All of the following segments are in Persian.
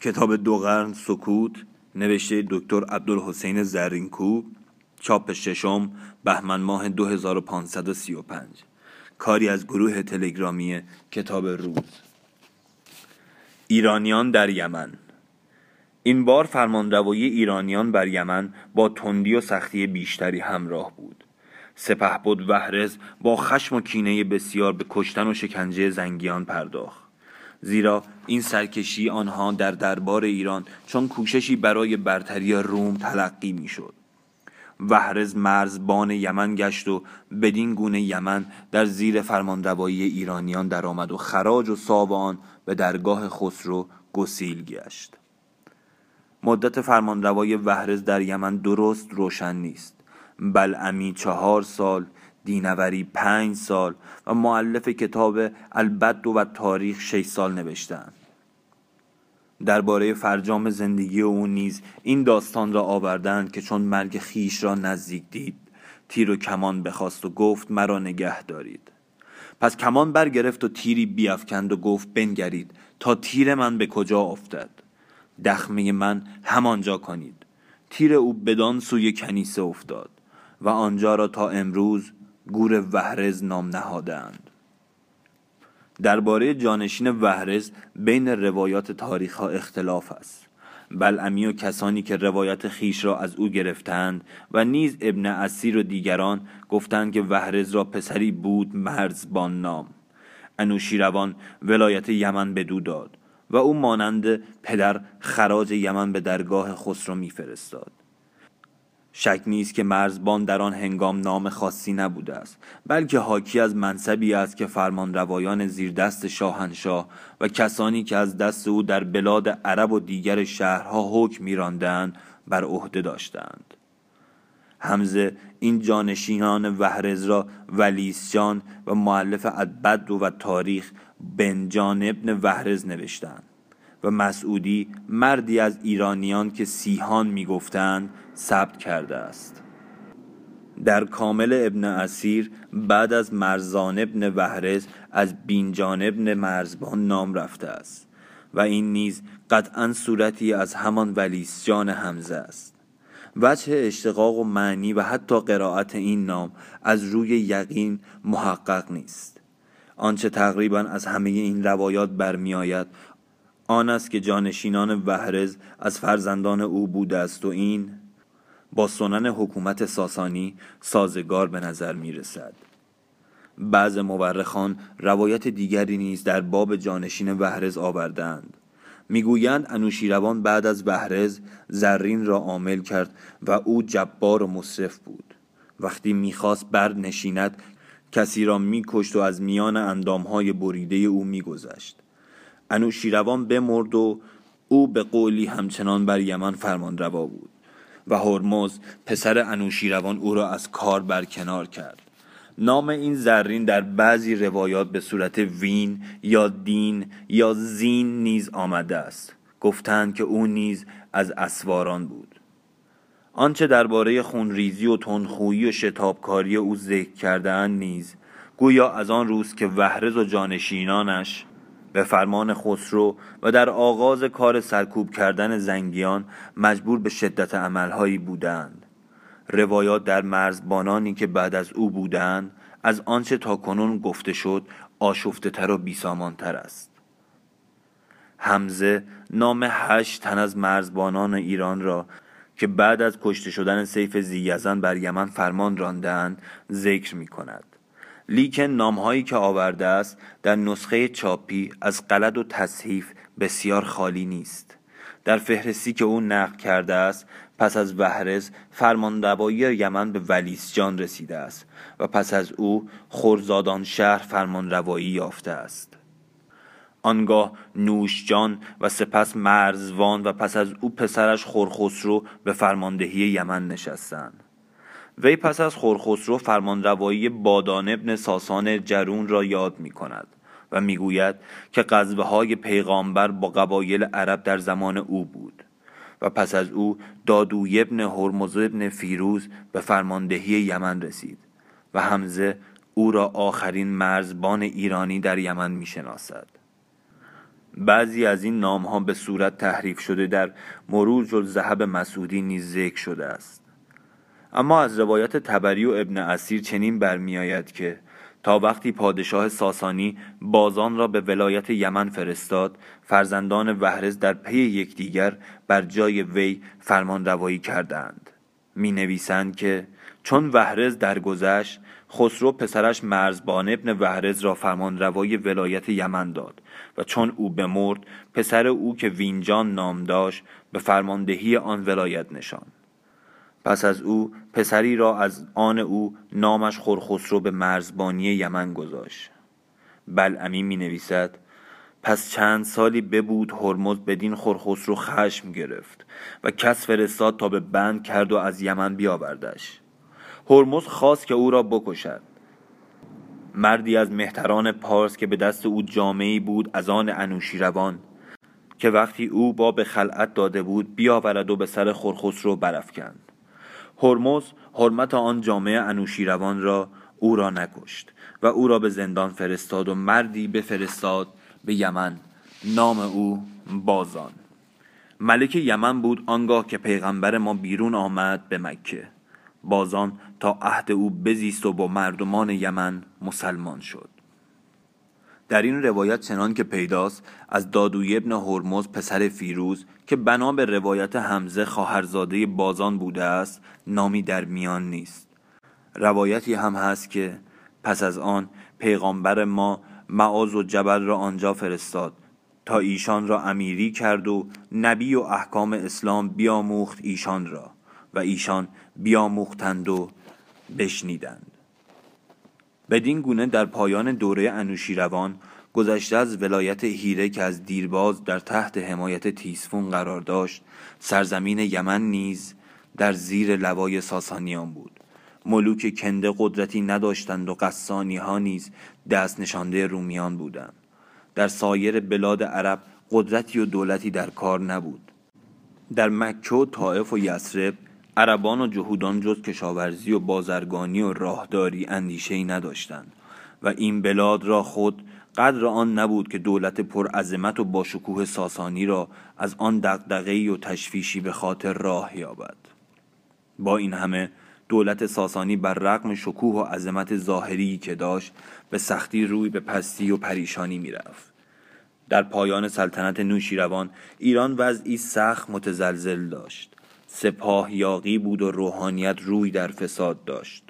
کتاب دو قرن سکوت نوشته دکتر عبدالحسین زرینکو چاپ ششم بهمن ماه 2535 کاری از گروه تلگرامی کتاب روز. ایرانیان در یمن. این بار فرمانروایی ایرانیان بر یمن با تندی و سختی بیشتری همراه بود. سپه بود وحرز با خشم و کینه بسیار به کشتن و شکنجه زنگیان پرداخت. زیرا این سرکشی آنها در دربار ایران چون کوششی برای برتری روم تلقی می‌شد. وحرز مرزبان یمن گشت و بدین گونه یمن در زیر فرمانروایی ایرانیان درآمد و خراج و ساب آن به درگاه خسرو گسیل گشت مدت فرمانروایی وحرز در یمن درست روشن نیست بلعمی چهار سال دینوری پنج سال و معلف کتاب البد و تاریخ شش سال نوشتند درباره فرجام زندگی او نیز این داستان را آوردند که چون مرگ خیش را نزدیک دید تیر و کمان بخواست و گفت مرا نگه دارید. پس کمان برگرفت و تیری بیافکند و گفت بنگرید تا تیر من به کجا افتد. دخمه من همانجا کنید. تیر او بدان سوی کنیسه افتاد و آنجا را تا امروز گور وهرز نام نهادند. درباره جانشین وهرز بین روایات تاریخ ها اختلاف است. بلعمی و کسانی که روایت خیش را از او گرفتند و نیز ابن اسیر و دیگران گفتند که وهرز را پسری بود مرزبان نام. انوشیروان ولایت یمن به دو داد و او مانند پدر خراج یمن به درگاه خسرو میفرستاد. شک نیست که مرزبان در آن هنگام نام خاصی نبوده است بلکه حاکی از منصبی است که فرمان روایان زیر دست شاهنشاه و کسانی که از دست او در بلاد عرب و دیگر شهرها حکم میراندند بر عهده داشتند. همزه این جانشینان وهرز را ولیسجان و معلف ادبد و تاریخ بنجان ابن وهرز نوشتند. و مسعودی مردی از ایرانیان که سیهان می‌گفتند ثبت کرده است. در کامل ابن اسیر بعد از مرزان ابن وحرز از بینجان ابن مرزبان نام رفته است و این نیز قطعا صورتی از همان ولیسجان حمزه است. وجه اشتقاق و معنی و حتی قرائت این نام از روی یقین محقق نیست. آنچه تقریبا از همه این روایات برمیآید آن است که جانشینان وحرز از فرزندان او بوده است و این با سنن حکومت ساسانی سازگار به نظر می رسد. بعض مورخان روایت دیگری نیز در باب جانشین وحرز آوردند. می‌گویند انوشیروان بعد از وحرز زرین را عامل کرد و او جبار و مصرف بود. وقتی می‌خواست بر نشیند کسی را میکشت و از میان اندامهای بریده او میگذشت. انوشیروان بمرد و او به قولی همچنان بر یمن فرمان روا بود و هرمز پسر انوشیروان او را از کار برکنار کرد. نام این زرین در بعضی روایات به صورت وین یا دین یا زین نیز آمده است. گفتند که او نیز از اسواران بود. آنچه درباره خونریزی و تندخویی و شتابکاری او ذکر کردهاند نیز گویا از آن روز که وهرز و جانشینانش به فرمان خسرو و در آغاز کار سرکوب کردن زنگیان مجبور به شدت عملهایی بودند. روایات در مرزبانانی که بعد از او بودند از آنچه تا کنون گفته شد آشفته تر و بیسامانتر است. حمزه نام هشت تن از مرزبانان ایران را که بعد از کشته شدن سیف زیزن بر یمن فرمان راندهاند ذکر می کند لیکن نامهایی که آورده است در نسخه چاپی از غلط و تصحیف بسیار خالی نیست. در فهرستی که او نقل کرده است پس از وهرز فرماندوایی یمن به ولیسجان رسیده است و پس از او خورزادان شهر فرمانروایی یافته است. آنگاه نوشجان و سپس مرزوان و پس از او پسرش خورخسرو به فرماندهی یمن نشستند. وی پس از خورخسرو فرمانروایی بادان ابن ساسان جرون را یاد می کند و می‌گوید که قذبه های پیغامبر با قبایل عرب در زمان او بود و پس از او دادوی ابن هرمز ابن فیروز به فرماندهی یمن رسید و حمزه او را آخرین مرزبان ایرانی در یمن می شناسد. بعضی از این نام ها به صورت تحریف شده در مروج الذهب مسعودی نیز ذکر شده است اما از روایت تبری و ابن اسیر چنین برمیآید که تا وقتی پادشاه ساسانی بازان را به ولایت یمن فرستاد فرزندان وهرز در پی یکدیگر بر جای وی فرمان روایی کردند. می نویسند که چون وهرز درگذشت خسرو پسرش مرزبان ابن وهرز را فرمان روای ولایت یمن داد و چون او بمرد پسر او که وینجان نام داشت به فرماندهی آن ولایت نشان پس از او پسری را از آن او نامش خورخسرو به مرزبانی یمن گذاشت. بلعمی می نویسد پس چند سالی ببود هرمز بدین خورخسرو خشم گرفت و کس فرستاد تا به بند کرد و از یمن بیاوردش. هرمز خواست که او را بکشد. مردی از مهتران پارس که به دست او جامعی بود از آن انوشیروان که وقتی او با به خلعت داده بود بیاورد و به سر خورخسرو برافکند. هرمز حرمت آن جامعه انوشیروان را او را نکشت و او را به زندان فرستاد و مردی بفرستاد به یمن. نام او بازان. ملک یمن بود آنگاه که پیغمبر ما بیرون آمد به مکه. بازان تا عهد او بزیست و با مردمان یمن مسلمان شد. در این روایت چنان که پیداست از دادوی ابن هرمز پسر فیروز که بنا به روایت حمزه خواهرزاده بازان بوده است نامی در میان نیست. روایتی هم هست که پس از آن پیغامبر ما معاذ و جبل را آنجا فرستاد. تا ایشان را امیری کرد و نبی و احکام اسلام بیاموخت ایشان را و ایشان بیاموختند و بشنیدند. بدین گونه در پایان دوره انوشیروان گذشته از ولایت هیره که از دیرباز در تحت حمایت تیسفون قرار داشت سرزمین یمن نیز در زیر لوای ساسانیان بود. ملوک کنده قدرتی نداشتند و قصانی ها نیز دست نشانده رومیان بودند. در سایر بلاد عرب قدرتی و دولتی در کار نبود. در مکه و طائف و یسرب عربان و جهودان جز کشاورزی و بازرگانی و راهداری اندیشه ای نداشتند و این بلاد را خود قدر آن نبود که دولت پرعظمت و با شکوه ساسانی را از آن دغدغه‌ای و تشویشی به خاطر راه یابد. با این همه دولت ساسانی بر رغم شکوه و عظمت ظاهری که داشت به سختی روی به پستی و پریشانی می‌رفت. در پایان سلطنت نوشیروان ایران وضعی سخت متزلزل داشت. سپاه یاقی بود و روحانیت روی در فساد داشت.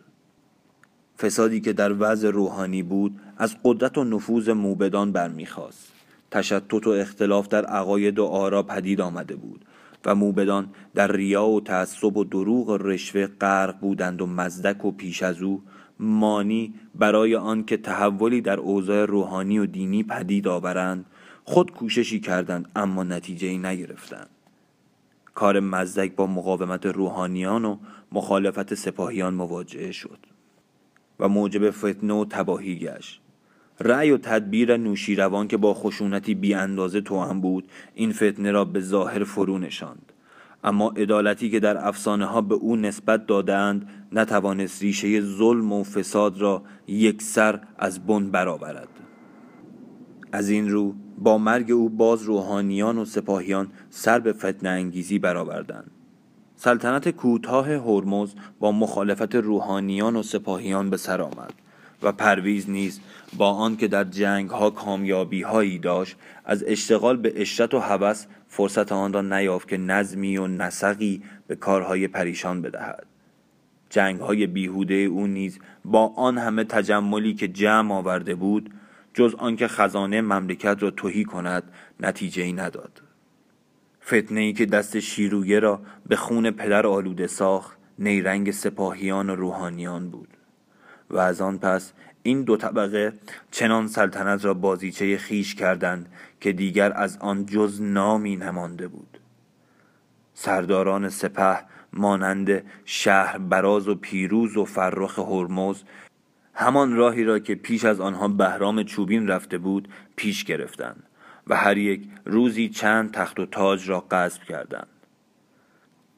فسادی که در وضع روحانی بود از قدرت و نفوذ موبدان برمیخواست تشتت و اختلاف در عقاید و آرا پدید آمده بود و موبدان در ریا و تعصب و دروغ و رشوه غرق بودند و مزدک و پیش از او مانی برای آن که تحولی در اوضاع روحانی و دینی پدید آورند خود کوششی کردند اما نتیجه ای نگرفتند. کار مزدک با مقاومت روحانیان و مخالفت سپاهیان مواجهه شد و موجب فتنه و تباهی گشت. رأی و تدبیر نوشیروان که با خشونتی بی اندازه توهم بود این فتنه را به ظاهر فرو نشاند. اما عدالتی که در افسانه ها به او نسبت دادند نتوانست ریشه ظلم و فساد را یکسر از بن برآورد. از این رو با مرگ او باز روحانیان و سپاهیان سر به فتنه انگیزی برآوردند. سلطنت کوتاه هرمز با مخالفت روحانیان و سپاهیان به سر آمد. و پرویز نیز با آنکه در جنگ ها کامیابی هایی داشت از اشتغال به اشرت و هوس فرصت آن را نیافت که نظمی و نسقی به کارهای پریشان بدهد. جنگ های بیهوده او نیز با آن همه تجملی که جمع آورده بود جز آنکه خزانه مملکت را توهی کند نتیجه ای نداد. فتنه ای که دست شیرویه را به خون پدر آلوده ساخت نیرنگ سپاهیان و روحانیان بود. و از آن پس این دو طبقه چنان سلطنت را بازیچه خیش کردند که دیگر از آن جز نامی نمانده بود. سرداران سپه مانند شهر براز و پیروز و فرخ هرمز همان راهی را که پیش از آنها بهرام چوبین رفته بود پیش گرفتند و هر یک روزی چند تخت و تاج را غصب کردند.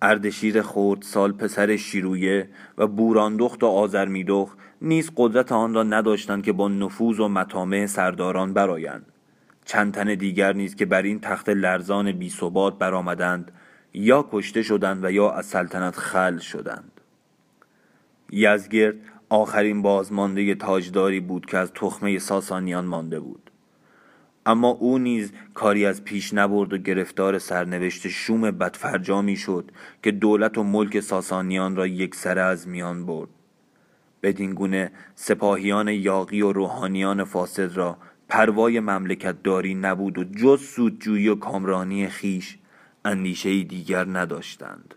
اردشیر خورد سال پسر شیرویه و بوراندخت و آزرمیدخت نیز قدرت آن را نداشتند که با نفوذ و مطامع سرداران برایند چند تن دیگر نیز که بر این تخت لرزان بی ثبات برآمدند یا کشته شدند و یا از سلطنت خل شدند. یزگرد آخرین بازمانده تاجداری بود که از تخمه ساسانیان مانده بود. اما او نیز کاری از پیش نبرد و گرفتار سرنوشت شوم بدفرجامی شد که دولت و ملک ساسانیان را یک سره از میان برد. بدین گونه سپاهیان یاقی و روحانیان فاسد را پروای مملکت داری نبود و جز سودجویی و کامرانی خیش اندیشه دیگر نداشتند.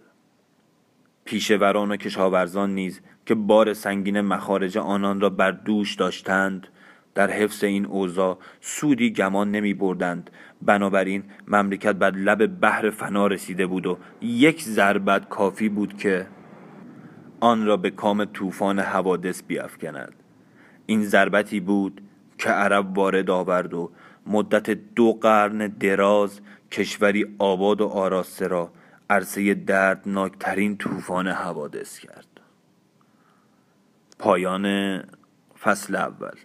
پیشوران و کشاورزان نیز که بار سنگین مخارج آنان را بر دوش داشتند در حفظ این اوضاع سودی گمان نمی بردند. بنابراین مملکت بر لب بحر فنا رسیده بود و یک ضربت کافی بود که آن را به کام طوفان حوادث بیافکند. این ضربتی بود که عرب وارد آورد و مدت دو قرن دراز کشوری آباد و آراسته را عرصه دردناکترین طوفان حوادث کرد. پایان فصل اول.